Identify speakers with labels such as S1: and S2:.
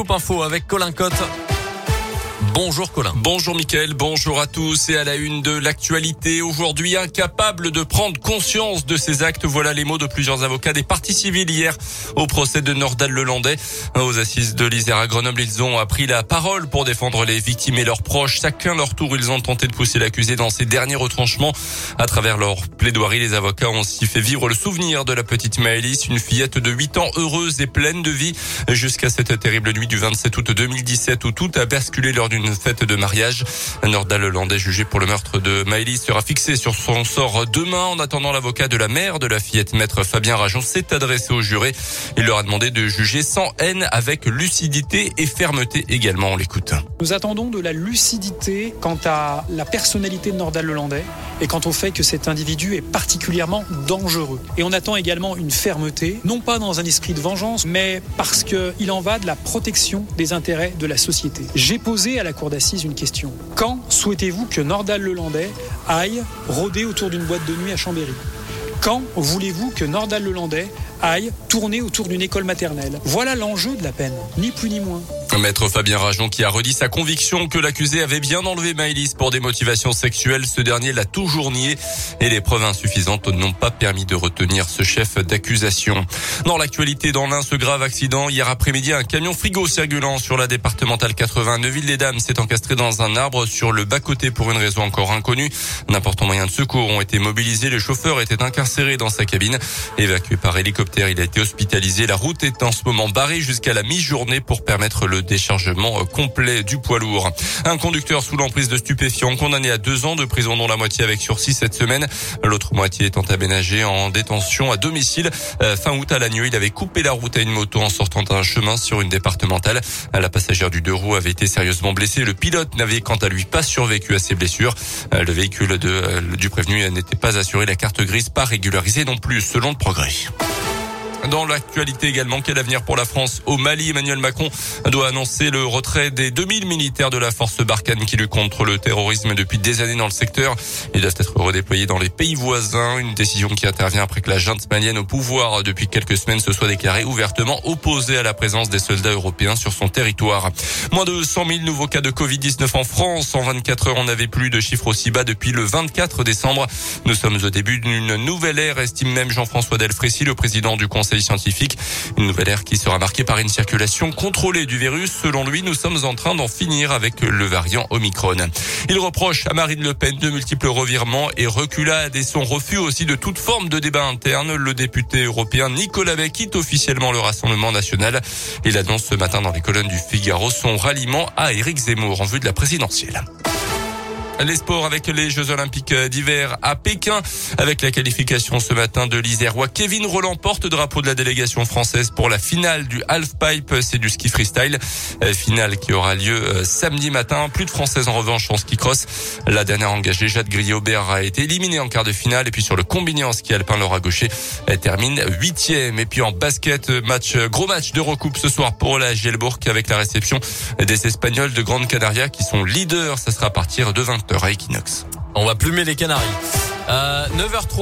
S1: Coupe info avec Colin Cotte. Bonjour Colin.
S2: Bonjour Mickaël, bonjour à tous et à la une de l'actualité. Aujourd'hui, incapable de prendre conscience de ces actes, voilà les mots de plusieurs avocats des parties civiles hier au procès de Nordal Lelandais. Aux assises de l'Isère à Grenoble, ils ont pris la parole pour défendre les victimes et leurs proches. Chacun leur tour, ils ont tenté de pousser l'accusé dans ses derniers retranchements. À travers leur plaidoirie, les avocats ont aussi fait vivre le souvenir de la petite Maëlys, une fillette de 8 ans heureuse et pleine de vie jusqu'à cette terrible nuit du 27 août 2017 où tout a basculé d'une fête de mariage. Nordal Lelandais jugé pour le meurtre de Maëlys sera fixé sur son sort demain. En attendant, l'avocat de la mère de la fillette, maître Fabien Rajon, s'est adressé au juré. Il leur a demandé de juger sans haine, avec lucidité et fermeté également. On l'écoute.
S3: Nous attendons de la lucidité quant à la personnalité de Nordal Lelandais et quant au fait que cet individu est particulièrement dangereux. Et on attend également une fermeté, non pas dans un esprit de vengeance, mais parce qu'il en va de la protection des intérêts de la société. J'ai posé à la cour d'assises une question. Quand souhaitez-vous que Nordal Lelandais aille rôder autour d'une boîte de nuit à Chambéry? Quand voulez-vous que Nordal Lelandais aille tourner autour d'une école maternelle Voilà l'enjeu de la peine, ni plus ni moins.
S2: Maître Fabien Rajon qui a redit sa conviction que l'accusé avait bien enlevé Maëlys pour des motivations sexuelles. Ce dernier l'a toujours nié et les preuves insuffisantes n'ont pas permis de retenir ce chef d'accusation. Dans l'actualité, dans l'un, ce grave accident, hier après-midi, un camion frigo circulant sur la départementale 80 Neuville-les-Dames s'est encastré dans un arbre sur le bas-côté pour une raison encore inconnue. D'importants moyens de secours ont été mobilisés. Le chauffeur était incarcéré dans sa cabine. Évacué par hélicoptère, il a été hospitalisé. La route est en ce moment barrée jusqu'à la mi-journée pour permettre le déchargement complet du poids lourd. Un conducteur sous l'emprise de stupéfiants condamné à deux ans de prison dont la moitié avec sursis cette semaine. L'autre moitié étant aménagée en détention à domicile. Euh, fin août à nuit, il avait coupé la route à une moto en sortant d'un chemin sur une départementale. La passagère du deux roues avait été sérieusement blessée. Le pilote n'avait quant à lui pas survécu à ses blessures. Euh, le véhicule euh, du prévenu n'était pas assuré. La carte grise pas régularisée non plus selon le progrès. Dans l'actualité également, quel avenir pour la France au Mali? Emmanuel Macron doit annoncer le retrait des 2000 militaires de la force Barkhane qui lutte contre le terrorisme depuis des années dans le secteur. Ils doivent être redéployés dans les pays voisins. Une décision qui intervient après que la junte malienne au pouvoir depuis quelques semaines se soit déclarée ouvertement opposée à la présence des soldats européens sur son territoire. Moins de 100 000 nouveaux cas de Covid-19 en France. En 24 heures, on n'avait plus de chiffres aussi bas depuis le 24 décembre. Nous sommes au début d'une nouvelle ère, estime même Jean-François Delfrécy, le président du Conseil scientifique. Une nouvelle ère qui sera marquée par une circulation contrôlée du virus. Selon lui, nous sommes en train d'en finir avec le variant Omicron. Il reproche à Marine Le Pen de multiples revirements et reculades et son refus aussi de toute forme de débat interne. Le député européen Nicolas Bay quitte officiellement le Rassemblement national. Il annonce ce matin dans les colonnes du Figaro son ralliement à Éric Zemmour en vue de la présidentielle. Les sports avec les Jeux Olympiques d'hiver à Pékin avec la qualification ce matin de l'Isérois Kevin Roland porte drapeau de la délégation française pour la finale du half-pipe, c'est du ski freestyle. Euh, finale qui aura lieu euh, samedi matin. Plus de Françaises en revanche en ski cross. La dernière engagée, Jade Grillaubert, a été éliminée en quart de finale. Et puis sur le combiné en ski alpin, Laura Gaucher termine huitième. Et puis en basket, match, gros match de recoupe ce soir pour la Gielbourg avec la réception des Espagnols de Grande Canaria qui sont leaders. Ça sera à partir de 20
S1: on va plumer les Canaries. Euh, 9h03.